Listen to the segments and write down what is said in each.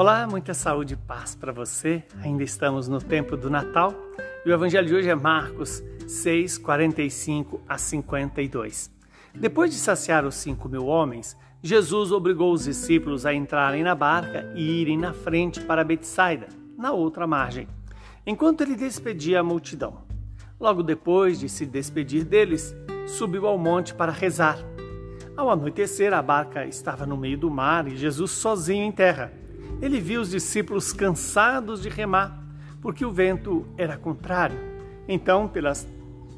Olá, muita saúde e paz para você. Ainda estamos no tempo do Natal e o evangelho de hoje é Marcos 6, 45 a 52. Depois de saciar os cinco mil homens, Jesus obrigou os discípulos a entrarem na barca e irem na frente para Betsaida, na outra margem, enquanto ele despedia a multidão. Logo depois de se despedir deles, subiu ao monte para rezar. Ao anoitecer, a barca estava no meio do mar e Jesus sozinho em terra ele viu os discípulos cansados de remar, porque o vento era contrário. Então, pelas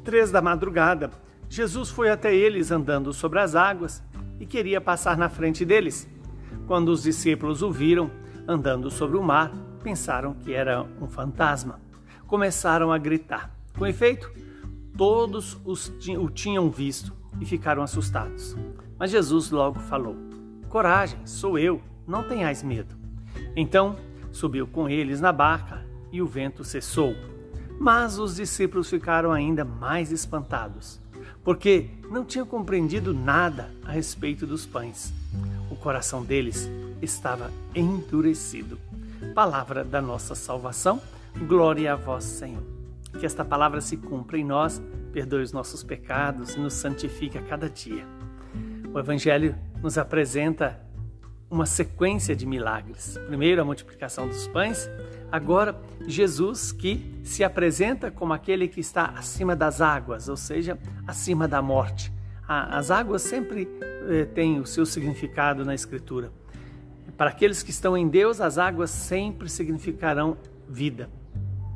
três da madrugada, Jesus foi até eles andando sobre as águas e queria passar na frente deles. Quando os discípulos o viram andando sobre o mar, pensaram que era um fantasma. Começaram a gritar. Com efeito, todos os, o tinham visto e ficaram assustados. Mas Jesus logo falou: Coragem, sou eu, não tenhais medo. Então subiu com eles na barca e o vento cessou. Mas os discípulos ficaram ainda mais espantados, porque não tinham compreendido nada a respeito dos pães. O coração deles estava endurecido. Palavra da nossa salvação, glória a vós, Senhor. Que esta palavra se cumpra em nós, perdoe os nossos pecados e nos santifique a cada dia. O Evangelho nos apresenta uma sequência de milagres. Primeiro, a multiplicação dos pães, agora, Jesus que se apresenta como aquele que está acima das águas, ou seja, acima da morte. As águas sempre eh, têm o seu significado na Escritura. Para aqueles que estão em Deus, as águas sempre significarão vida.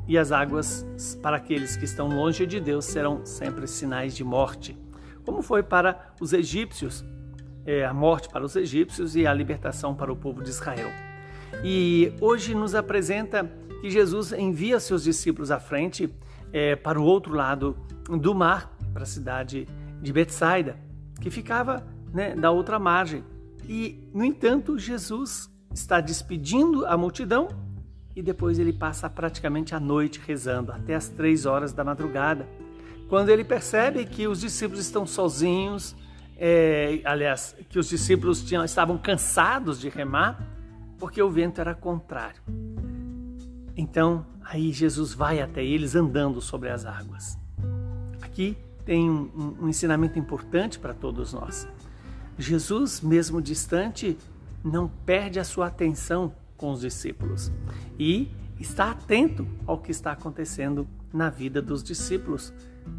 E as águas, para aqueles que estão longe de Deus, serão sempre sinais de morte. Como foi para os egípcios, é, a morte para os egípcios e a libertação para o povo de Israel. E hoje nos apresenta que Jesus envia seus discípulos à frente é, para o outro lado do mar, para a cidade de Betsaida, que ficava né, da outra margem. E, no entanto, Jesus está despedindo a multidão e depois ele passa praticamente a noite rezando, até as três horas da madrugada. Quando ele percebe que os discípulos estão sozinhos, é, aliás, que os discípulos tinham, estavam cansados de remar, porque o vento era contrário. Então, aí Jesus vai até eles andando sobre as águas. Aqui tem um, um ensinamento importante para todos nós. Jesus, mesmo distante, não perde a sua atenção com os discípulos e está atento ao que está acontecendo na vida dos discípulos.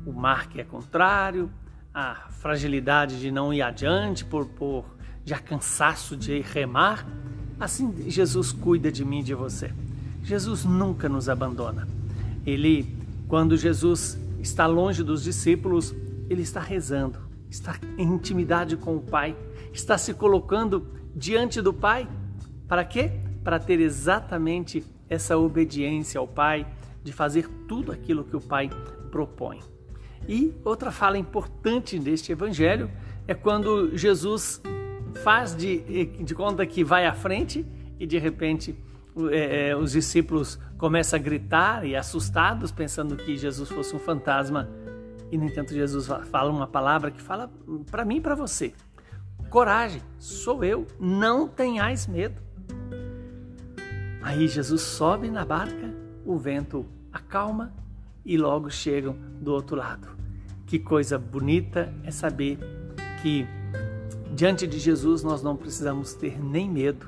O mar que é contrário, a fragilidade de não ir adiante por, por já cansaço de remar, assim Jesus cuida de mim e de você. Jesus nunca nos abandona. Ele, quando Jesus está longe dos discípulos, ele está rezando, está em intimidade com o Pai, está se colocando diante do Pai. Para quê? Para ter exatamente essa obediência ao Pai, de fazer tudo aquilo que o Pai propõe. E outra fala importante deste evangelho é quando Jesus faz de, de conta que vai à frente e de repente é, é, os discípulos começam a gritar e assustados, pensando que Jesus fosse um fantasma. E no entanto, Jesus fala uma palavra que fala para mim e para você: coragem, sou eu, não tenhais medo. Aí Jesus sobe na barca, o vento acalma e logo chegam do outro lado. Que coisa bonita é saber que diante de Jesus nós não precisamos ter nem medo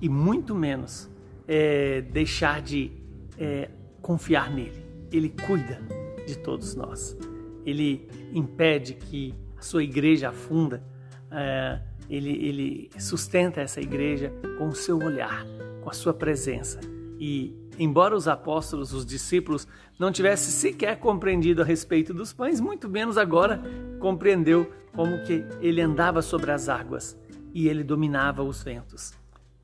e muito menos é, deixar de é, confiar nele. Ele cuida de todos nós. Ele impede que a sua igreja afunda. É, ele, ele sustenta essa igreja com o seu olhar, com a sua presença e embora os apóstolos, os discípulos, não tivessem sequer compreendido a respeito dos pães, muito menos agora compreendeu como que ele andava sobre as águas e ele dominava os ventos.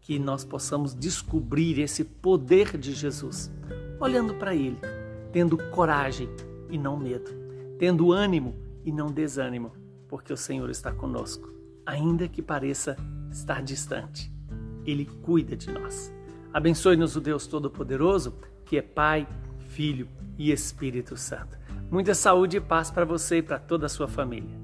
Que nós possamos descobrir esse poder de Jesus, olhando para ele, tendo coragem e não medo, tendo ânimo e não desânimo, porque o Senhor está conosco, ainda que pareça estar distante. Ele cuida de nós. Abençoe-nos o Deus Todo-Poderoso, que é Pai, Filho e Espírito Santo. Muita saúde e paz para você e para toda a sua família.